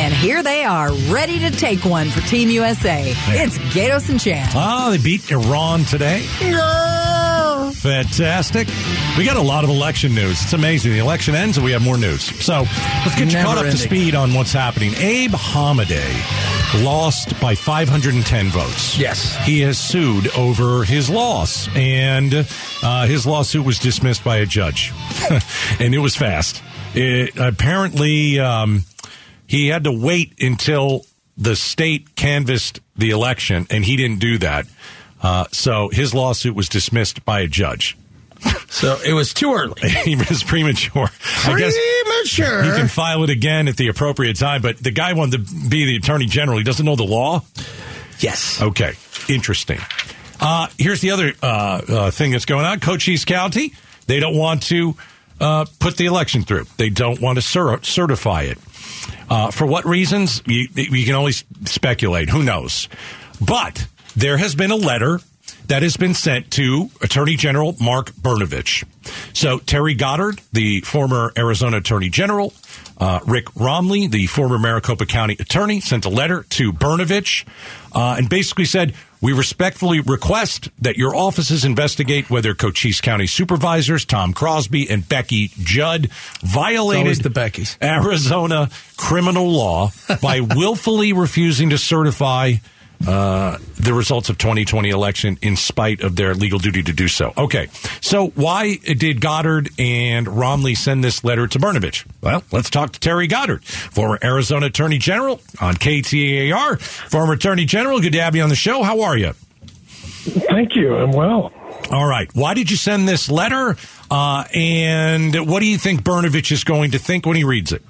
And here they are, ready to take one for Team USA. It's Gaydos and Chad. Oh, they beat Iran today. No. Fantastic. We got a lot of election news. It's amazing. The election ends and we have more news. So let's get you Never caught up to speed on what's happening. Abe Hamadeh lost by 510 votes. Yes. He has sued over his loss, and uh, his lawsuit was dismissed by a judge. and it was fast. It, apparently, um, he had to wait until the state canvassed the election, and he didn't do that. Uh, so his lawsuit was dismissed by a judge. So it was too early. he was premature. I guess Premature. he can file it again at the appropriate time. But the guy wanted to be the attorney general. He doesn't know the law. yes. Okay, interesting. Uh, here's the other uh, uh, thing that's going on. Cochise County, they don't want to uh, put the election through. They don't want to cer- certify it. Uh, for what reasons? You, you can only speculate. Who knows? But there has been a letter that has been sent to Attorney General Mark Brnovich. So Terry Goddard, the former Arizona Attorney General, uh, Rick Romley, the former Maricopa County Attorney, sent a letter to Brnovich uh, and basically said, "We respectfully request that your offices investigate whether Cochise County supervisors Tom Crosby and Peggy Judd violated the Beckys. Arizona criminal law by willfully refusing to certify uh, the results of 2020 election in spite of their legal duty to do so. Okay, so why did Goddard and Romley send this letter to Brnovich? Well, let's talk to Terry Goddard, former Arizona Attorney General on KTAR. Former Attorney General, good to have you on the show. How are you? Thank you. I'm well. All right. Why did you send this letter? Uh, and what do you think Brnovich is going to think when he reads it?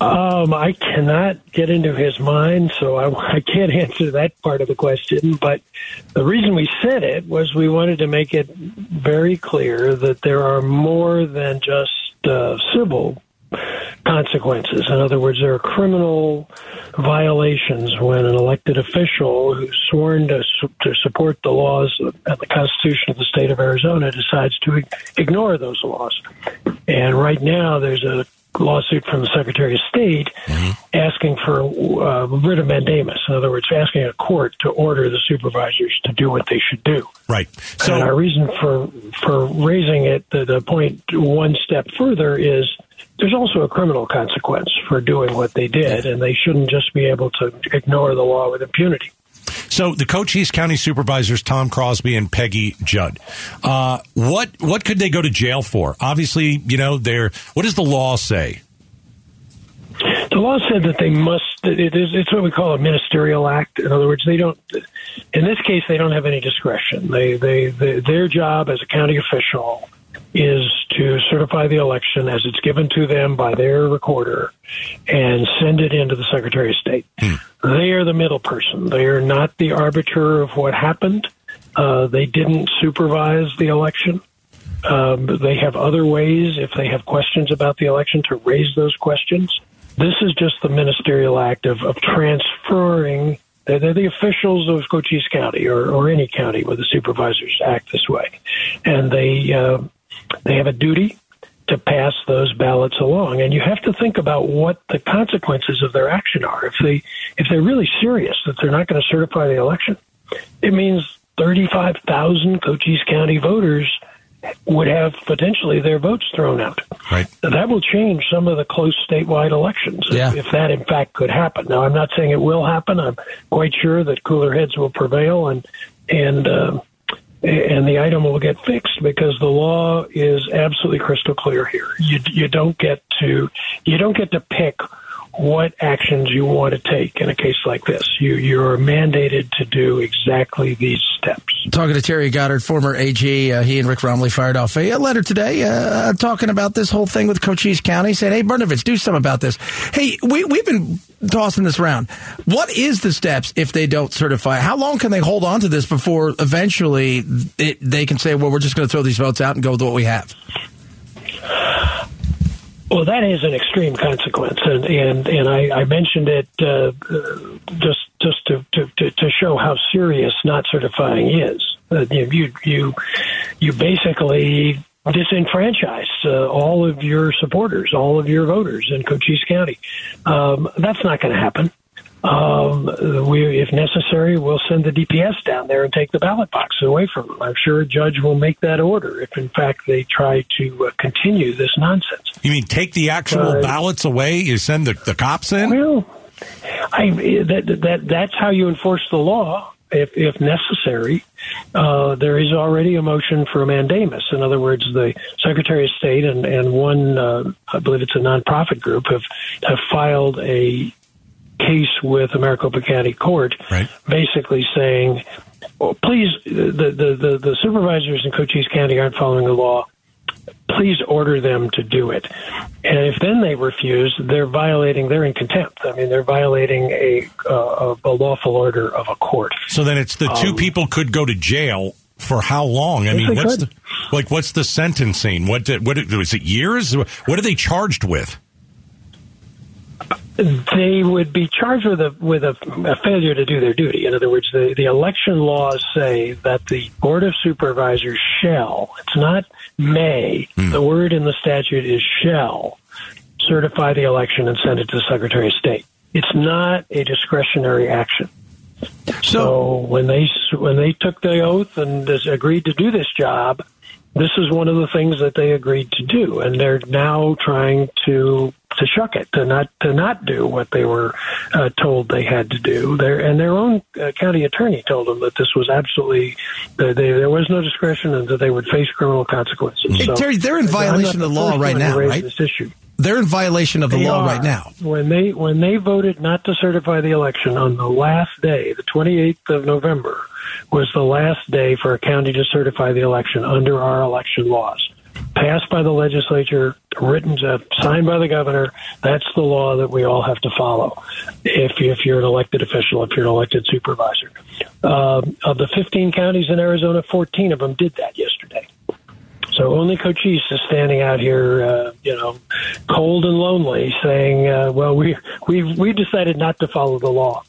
Um, I cannot get into his mind, so I, I can't answer that part of the question. But the reason we said it was we wanted to make it very clear that there are more than just uh, civil consequences. In other words, there are criminal violations when an elected official who's sworn to, to support the laws and the Constitution of the state of Arizona decides to ignore those laws. And right now, there's a lawsuit from the Secretary of State asking for uh, writ of mandamus. In other words, asking a court to order the supervisors to do what they should do. Right. and our reason for for raising it to the point one step further is there's also a criminal consequence for doing what they did, and they shouldn't just be able to ignore the law with impunity. So the Cochise County supervisors, Tom Crosby and Peggy Judd, uh, what what could they go to jail for? Obviously, you know, they're. What does the law say? The law said that they must. It is. It's what we call a ministerial act. In other words, they don't. In this case, they don't have any discretion. They, they, they their job as a county official is to certify the election as it's given to them by their recorder and send it into the Secretary of State. They are the middle person. They are not the arbiter of what happened. Uh, they didn't supervise the election. Um, they have other ways, if they have questions about the election, to raise those questions. This is just the ministerial act of, of transferring. They're, they're the officials of Cochise County or, or any county where the supervisors act this way, and they uh, they have a duty to pass those ballots along. And you have to think about what the consequences of their action are. If they if they're really serious that they're not going to certify the election, it means thirty five thousand Cochise County voters would have potentially their votes thrown out. Right. That will change some of the close statewide elections if- Yeah. if, that in fact could happen. Now, I'm not saying it will happen. I'm quite sure that cooler heads will prevail and and uh, and the item will get fixed because the law is absolutely crystal clear here. You you don't get to you don't get to pick what actions you want to take in a case like this. You you're mandated to do exactly these steps. Talking to Terry Goddard, former AG, uh, he and Rick Romley fired off a, letter today uh, talking about this whole thing with Cochise County, saying, "Hey, Brnovich, do something about this." Hey, we, we've been tossing this around. What is the steps if they don't certify? How long can they hold on to this before eventually it, they can say, "Well, we're just going to throw these votes out and go with what we have"? Well, that is an extreme consequence, and and, and I, I mentioned it uh, uh, just just to, to, to, show how serious not certifying is. Uh, you you you, you basically disenfranchise uh, all of your supporters, all of your voters in Cochise County. Um, that's not going to happen. Um, we, if necessary, we'll send the DPS down there and take the ballot boxes away from them. I'm sure a judge will make that order if, in fact, they try to uh, continue this nonsense. You mean take the actual Uh, ballots away? You send the, the cops in? Well, I, that, that that's how you enforce the law. If, if necessary, uh, there is already a motion for a mandamus. In other words, the Secretary of State and, and one, uh, I believe it's a nonprofit group, have, have filed a case with the Maricopa County Court, Right. basically saying, well, please, the, the, the, the supervisors in Cochise County aren't following the law. Please order them to do it. And if then they refuse, they're violating, they're in contempt. I mean, they're violating a, uh, a lawful order of a court. So then it's the two Um, people could go to jail for how long? I mean, what's could. the like? What's the sentencing? What did, what was it? Years? What are they charged with? They would be charged with a with a, a failure to do their duty. In other words, the, the election laws say that the board of supervisors shall. It's not may. Hmm. The word in the statute is shall certify the election and send it to the Secretary of State. It's not a discretionary action. So when they when they took the oath and this, agreed to do this job, this is one of the things that they agreed to do, and they're now trying to to shuck it, to not to not do what they were uh, told they had to do. Their and their own uh, county attorney told them that this was absolutely that they, there was no discretion and that they would face criminal consequences. Hey, So, Terry, they're in violation of the law right now, right? This issue. They're in violation of the They law are. right now. When they when they voted not to certify the election on the last day, the 28th of November, was the last day for a county to certify the election under our election laws. Passed by the legislature, written, uh, signed by the governor. That's the law that we all have to follow. If if you're an elected official, if you're an elected supervisor, um, of the 15 counties in Arizona, 14 of them did that yesterday. So only Cochise is standing out here, uh, you know, cold and lonely, saying, uh, "Well, we we we decided not to follow the law."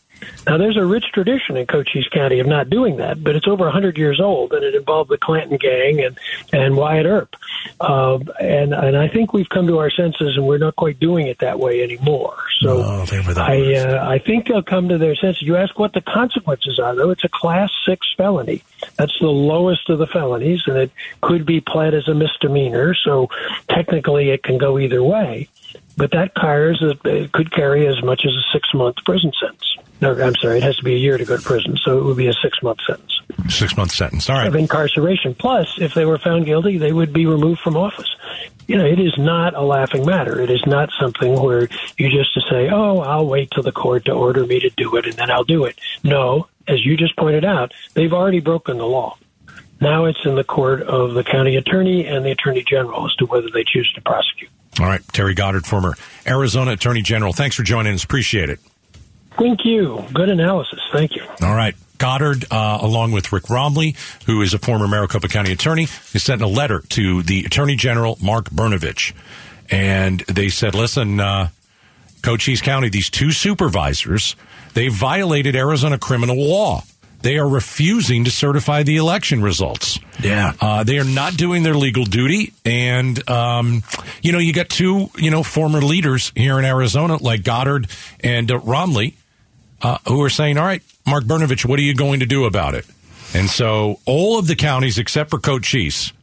Now, there's a rich tradition in Cochise County of not doing that, but it's over 100 years old, and it involved the Clanton gang and and Wyatt Earp, uh, and and I think we've come to our senses, and we're not quite doing it that way anymore. So Oh, they were the I uh, I think they'll come to their senses. You ask what the consequences are, though. It's a class six felony. That's the lowest of the felonies, and it could be pled as a misdemeanor. So technically, it can go either way. But that carries a, it could carry as much as a six month prison sentence. No, I'm sorry, it has to be a year to go to prison, so it would be a six month sentence Six month sentence. All of incarceration. Plus, if they were found guilty, they would be removed from office. You know, it is not a laughing matter. It is not something where you just to say, "Oh, I'll wait till the court to order me to do it, and then I'll do it." No, as you just pointed out, they've already broken the law. Now it's in the court of the county attorney and the attorney general as to whether they choose to prosecute. All right. Terry Goddard, former Arizona Attorney General. Thanks for joining us. Appreciate it. Thank you. Good analysis. Thank you. All right. Goddard, uh, along with Rick Romley, who is a former Maricopa County attorney, has sent a letter to the Attorney General, Mark Brnovich. And they said, listen, uh, Cochise County, these two supervisors, they violated Arizona criminal law. They are refusing to certify the election results. Yeah. Uh, they are not doing their legal duty. And, um, you know, you got two, you know, former leaders here in Arizona, like Goddard and uh, Romley, uh, who are saying, all right, Mark Brnovich, what are you going to do about it? And so all of the counties except for Cochise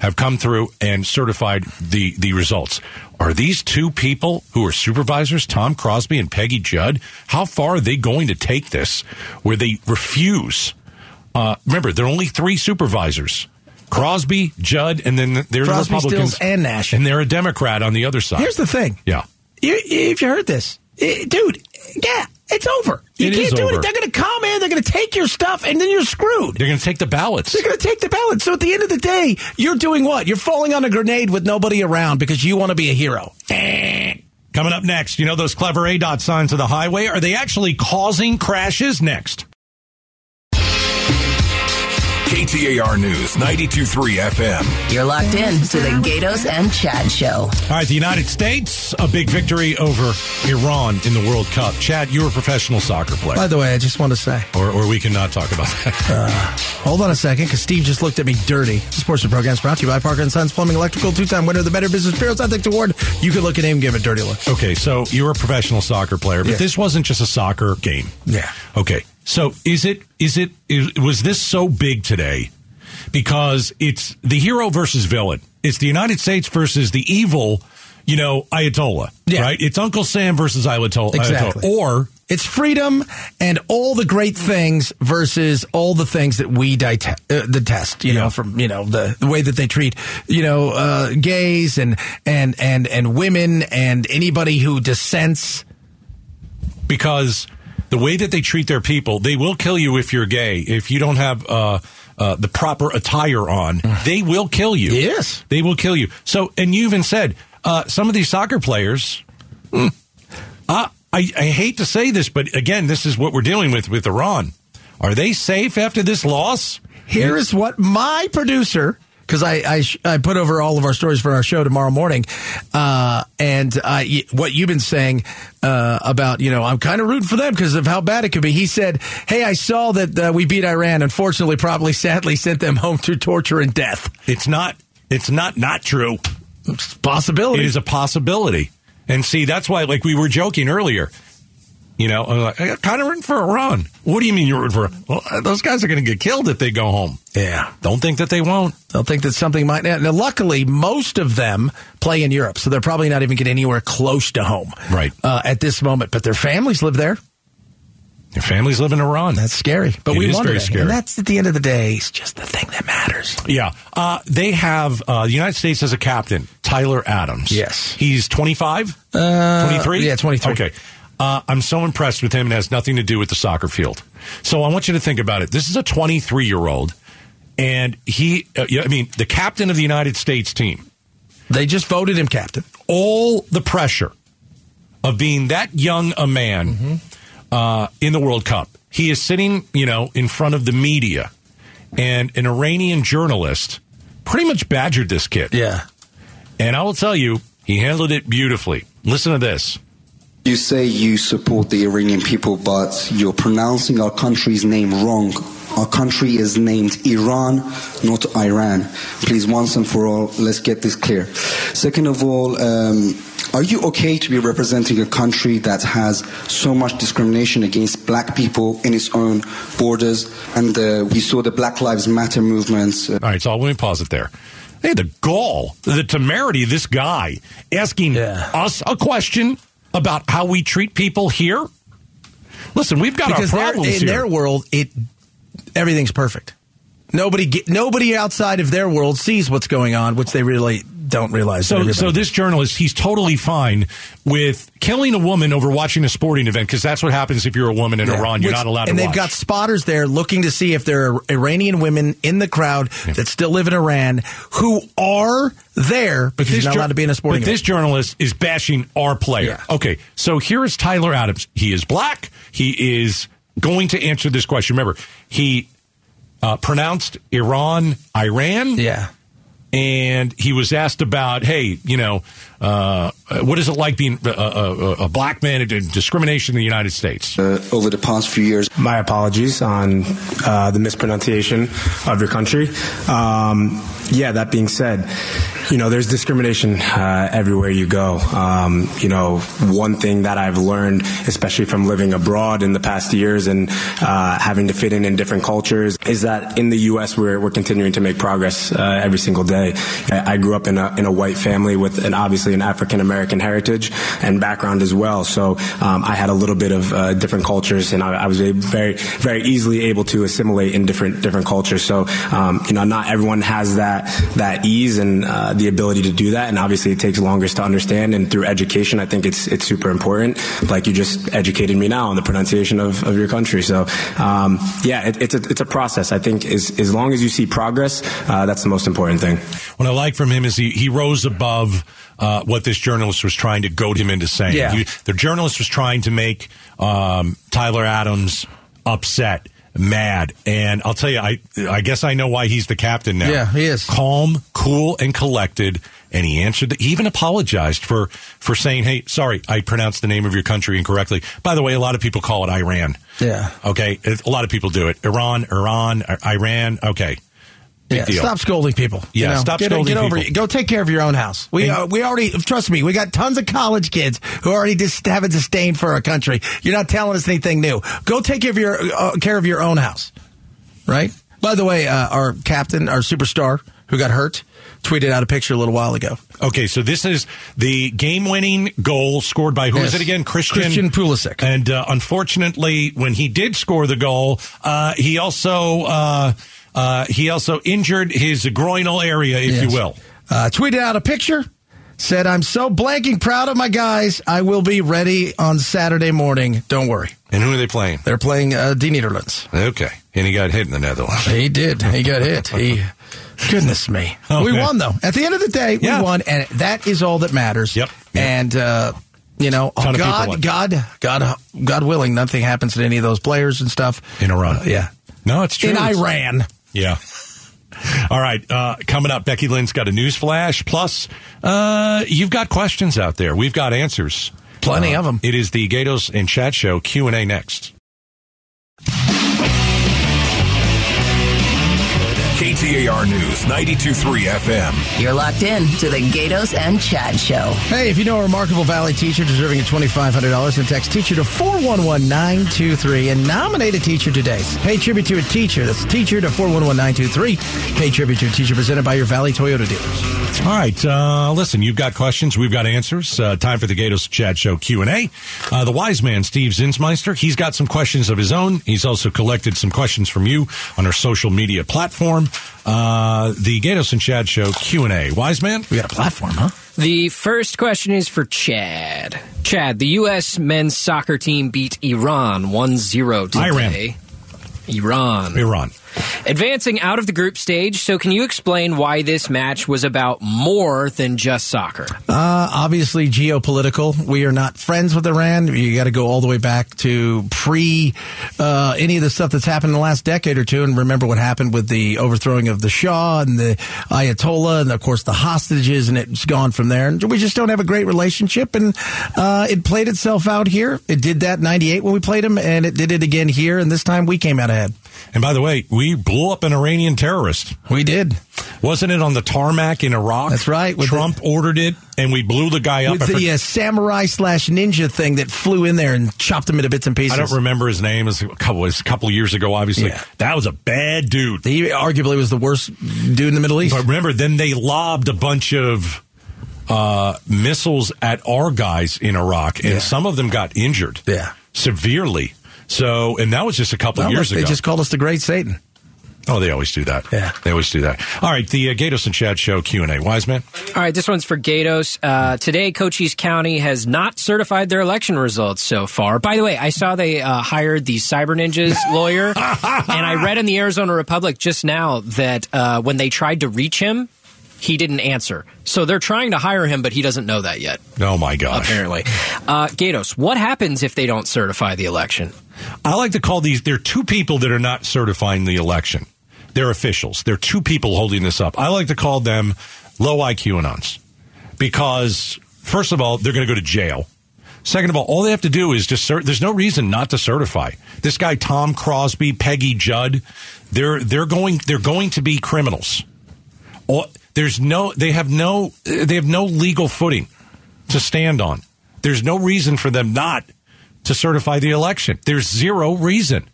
have come through and certified the, the results. Are these two people who are supervisors, Tom Crosby and Peggy Judd, how far are they going to take this where they refuse? Uh, remember, there are only three supervisors. Crosby, Judd, and then there's Crosby, Republicans. Stills, and Nash. And they're a Democrat on the other side. Here's the thing. yeah. You, if you heard this, dude, yeah, it's over. You It can't is do over. it. They're going to come in, they're going to take your stuff, and then you're screwed. They're going to take the ballots. They're going to take the ballots. So at the end of the day, you're doing what? You're falling on a grenade with nobody around because you want to be a hero. Coming up next, you know those clever ADOT signs of the highway? Are they actually causing crashes next? KTAR News, 92.3 FM. You're locked in to the Gaydos and Chad Show. All right, the United States, a big victory over Iran in the World Cup. Chad, you're a professional soccer player. By the way, I just want to say, or, or we cannot talk about that. Uh, hold on a second, because Steve just looked at me dirty. This portion of the program is brought to you by Parker and Sons Plumbing Electrical, two-time winner of the Better Business Bureau's Ethics Award. You could look at him, give a dirty look. Okay, so you're a professional soccer player, but Yeah. this wasn't just a soccer game. Yeah. Okay, so is it is it is, was this so big today because it's the hero versus villain? It's the United States versus the evil, you know, Ayatollah. Yeah. Right? It's Uncle Sam versus Ayatollah. Exactly. Ayatollah. Or It's freedom and all the great things versus all the things that we dete- uh, detest. You Yeah. know, from you know the, the way that they treat you know uh, gays and and and and women and anybody who dissents. because the way that they treat their people, they will kill you if you're gay. If you don't have uh, uh, the proper attire on, they will kill you. Yes. They will kill you. So, and you even said uh, some of these soccer players. uh, I, I hate to say this, but again, this is what we're dealing with with Iran. Are they safe after this loss? Here is what my producer, because I I, sh- I put over all of our stories for our show tomorrow morning, uh, and uh, y- what you've been saying uh, about you know I'm kind of rooting for them because of how bad it could be. He said, "Hey, I saw that uh, we beat Iran. Unfortunately, probably sadly sent them home through torture and death. It's not. It's not not true. It's a possibility. It is a possibility. And see, that's why, like we were joking earlier. You know, I'm kind of rooting for Iran. What do you mean you're rooting for? Well, those guys are going to get killed if they go home. Yeah. Don't think that they won't. They'll think that something might. Now, luckily, most of them play in Europe, so they're probably not even getting anywhere close to home, Right. Uh, at this moment. But their families live there. Your families live in Iran. That's scary. But It we is very it. scary. And that's at the end of the day, it's just the thing that matters. yeah. Uh, they have uh, the United States has a captain, Tyler Adams. Yes. He's 25, Uh, 23? yeah, 23. Okay. Uh, I'm so impressed with him. It has nothing to do with the soccer field. So I want you to think about it. This is a 23 year old, and he, uh, I mean, the captain of the United States team. They just voted him captain. all the pressure of being that young a man uh, in the World Cup. He is sitting, you know, in front of the media, and an Iranian journalist pretty much badgered this kid. Yeah. And I will tell you, he handled it beautifully. Listen to this. You say you support the Iranian people, but you're pronouncing our country's name wrong. Our country is named Iran, not Iran. Please, once and for all, let's get this clear. Second of all, um, are you okay to be representing a country that has so much discrimination against black people in its own borders? And uh, we saw the Black Lives Matter movements. Uh, All right, so let me pause it there. Hey, the gall, the temerity of this guy asking Yeah. us a question about how we treat people here. Listen, we've got Because our problems in here. their world, it everything's perfect. Nobody nobody outside of their world sees what's going on, which they really don't realize. So, so this journalist, he's totally fine with killing a woman over watching a sporting event because that's what happens if you're a woman in Yeah. Iran. You're Which- not allowed to and to they've watch. got spotters there looking to see if there are Iranian women in the crowd that still live in Iran who are there because you're not allowed to be in a sporting But this journalist is bashing our player. Yeah. Okay, so here is Tyler Adams. He is black. He is going to answer this question. Remember, he uh, pronounced Iran Iran. Yeah. And he was asked about, hey, you know, uh, what is it like being a, a, a black man and discrimination in the United States? uh, over the past few years. My apologies on uh, the mispronunciation of your country. Um, yeah, that being said, you know, there's discrimination uh, everywhere you go. Um, you know, one thing that I've learned, especially from living abroad in the past years and uh, having to fit in in different cultures, is that in the U.S. we're, we're continuing to make progress uh, every single day. I I grew up in a, in a white family with an obviously an African American heritage and background as well. So um, I had a little bit of uh, different cultures, and I, I was very very easily able to assimilate in different different cultures. So um, you know, not everyone has that that ease and uh, the ability to do that, and obviously it takes longer to understand. And through education, I think it's it's super important. Like you just educated me now on the pronunciation of, of your country. So um, yeah, it, it's a it's a process. I think as as long as you see progress, uh, that's the most important thing. What I like from him is he, he rose above uh, what this journalist was trying to goad him into saying. Yeah. He- the journalist was trying to make um, Tyler Adams upset mad. And I'll tell you, I I guess I know why he's the captain now. Yeah, he is. calm, cool, and collected. And he answered. The, he even apologized for for saying, "Hey, sorry, I pronounced the name of your country incorrectly." By the way, a lot of people call it Iran. Yeah. Okay, a lot of people do it. Iran, Iran, Iran. Okay, big Yeah, deal. Stop scolding people. Yeah, stop get, scolding get over people. it. Go take care of your own house. We uh, we already trust me. We got tons of college kids who already just have a disdain for our country. You're not telling us anything new. Go take care of your uh, care of your own house. Right. By the way, uh, our captain, our superstar who got hurt, tweeted out a picture a little while ago. Okay, so this is the game-winning goal scored by who is Yes. it again? Christian Christian Pulisic. And uh, unfortunately, when he did score the goal, uh, he also uh, uh, he also injured his groinal area, if you will. Uh, tweeted out a picture. Said, I'm so blanking proud of my guys. I will be ready on Saturday morning. Don't worry. And who are they playing? They're playing uh, the Netherlands. Okay, and he got hit in the Netherlands. He did. He got hit. He, goodness me. Oh, we won, though. At the end of the day, we Yeah. won, and that is all that matters. Yep. Yep. And, uh, you know, Ton of people won. God, God, God, God willing, nothing happens to any of those players and stuff. In Iran. Uh, yeah. No, it's true. In Iran. Yeah. All right. Uh, coming up, Becky Lynn's got a news flash. Plus, uh, you've got questions out there. We've got answers. Plenty Uh, them. It is the Gaydos and Chad Show Q and A next. KTAR News, 92.3 FM. You're locked in to the Gaydos and Chad Show. Hey, if you know a remarkable Valley teacher deserving of $2,500, then text teacher to 411923 and nominate a teacher today. Pay tribute to a teacher. That's teacher to 411923. Pay tribute to a teacher presented by your Valley Toyota dealers. All right. Uh, listen, you've got questions. We've got answers. Uh, time for the Gaydos Chad Show Q and A. Uh, the wise man, Steve Zinsmeister, he's got some questions of his own. He's also collected some questions from you on our social media platform. Uh, the Gaydos and Chad Show Q and A. Wise man. We got a platform, huh? The first question is for Chad. Chad, the U.S. men's soccer team beat Iran 1 0 today. Iran. Iran. Iran. Advancing out of the group stage, so can you explain why this match was about more than just soccer? Uh, obviously, geopolitical. We are not friends with Iran. You got to go all the way back to pre uh, any of the stuff that's happened in the last decade or two, and remember what happened with the overthrowing of the Shah and the Ayatollah, and of course the hostages, and it's gone from there. And we just don't have a great relationship, and uh, it played itself out here. It did that in '98 when we played them, and it did it again here, and this time we came out ahead. And by the way, we blew up an Iranian terrorist. We did. Wasn't it on the tarmac in Iraq? That's right, Trump ordered it, and we blew the guy up. With the uh, samurai slash ninja thing that flew in there and chopped him into bits and pieces. I don't remember his name. It was a couple, was a couple years ago, obviously. Yeah. That was a bad dude. He arguably was the worst dude in the Middle East. But remember, then they lobbed a bunch of uh, missiles at our guys in Iraq, and Yeah. some of them got injured Yeah. severely. So, and that was just a couple Well, years look, ago. They just called us the Great Satan. oh, they always do that. Yeah. they always do that. All right, the uh, Gaydos and Chad show Q and A. Wise man. All right, this one's for Gaydos. Uh, today, Cochise County has not certified their election results so far. By the way, I saw they uh, hired the Cyber Ninjas lawyer, and I read in the Arizona Republic just now that uh, when they tried to reach him, he didn't answer. So they're trying to hire him, but he doesn't know that yet, Oh my gosh. apparently. Uh, Gaydos, what happens if they don't certify the election? I like to call these. There are two people that are not certifying the election. They're officials. There are two people holding this up. I like to call them low IQ anons because, first of all, they're going to go to jail. Second of all, all they have to do is just cert- there's no reason not to certify. This guy Tom Crosby, Peggy Judd, they're they're going they're going to be criminals. All, there's no they have no they have no legal footing to stand on. There's no reason for them not to certify the election. There's zero reason.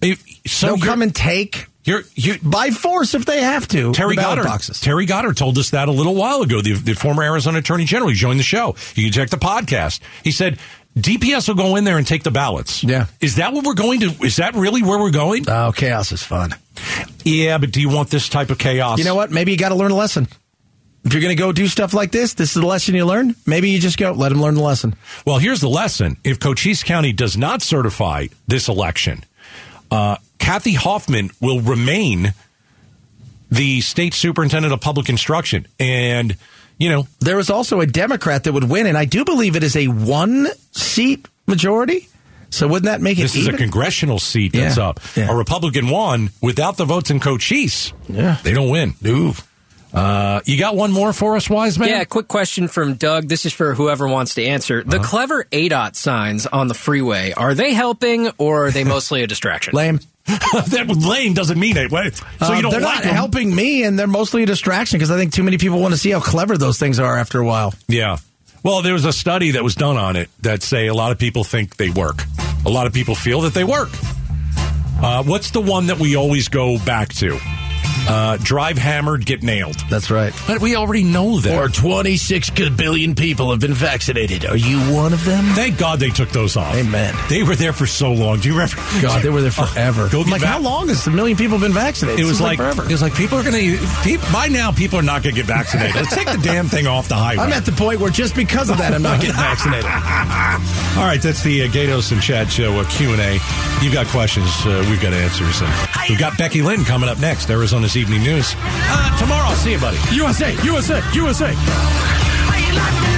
If, so They'll come and take you're, you by force if they have to. Terry Goddard. boxes. Terry Goddard told us that a little while ago. The, the former Arizona Attorney General. He joined the show. You can check the podcast. He said DPS will go in there and take the ballots. Yeah. Is that what we're going to? Is that really where we're going? Oh, chaos is fun. Yeah, but do you want this type of chaos? You know what? Maybe you got to learn a lesson. If you're going to go do stuff like this, this is the lesson you learn. Maybe you just go let them learn the lesson. Well, here's the lesson. If Cochise County does not certify this election, uh, Kathy Hoffman will remain the state superintendent of public instruction. And, you know, There is also a Democrat that would win, and I do believe it is a one seat majority So wouldn't that make it This is a congressional seat that's Yeah, up. yeah. A Republican won without the votes in Cochise. Yeah. They don't win. No. Uh, you got one more for us, wise man? Yeah, quick question from Doug. This is for whoever wants to answer. The clever ADOT signs on the freeway, are they helping or are they mostly a distraction? Lame. that lame doesn't mean it. What? So Uh, you don't they're like not them. helping me, and they're mostly a distraction because I think too many people want to see how clever those things are after a while. Yeah. Well, there was a study that was done on it that say a lot of people think they work. A lot of people feel that they work. Uh, what's the one that we always go back to? Uh, drive hammered, get nailed. That's right. But we already know that. Or 26 billion people have been vaccinated. Are you one of them? Thank God they took those off. Amen. They were there for so long. Do you remember? God, they were there forever. Go like, back- how long has a million people been vaccinated? It was Seems like, forever. it was like people are going to by now people are not going to get vaccinated. Let's take the damn thing off the highway. I'm at the point where just because of that, I'm not getting vaccinated. All right, that's the uh, Gaydos and Chad show uh, Q and A. You've got questions, uh, we've got answers, and we've got Becky Lynn coming up next. Arizona's Evening News uh, tomorrow. I'll see you, buddy. USA, USA, USA.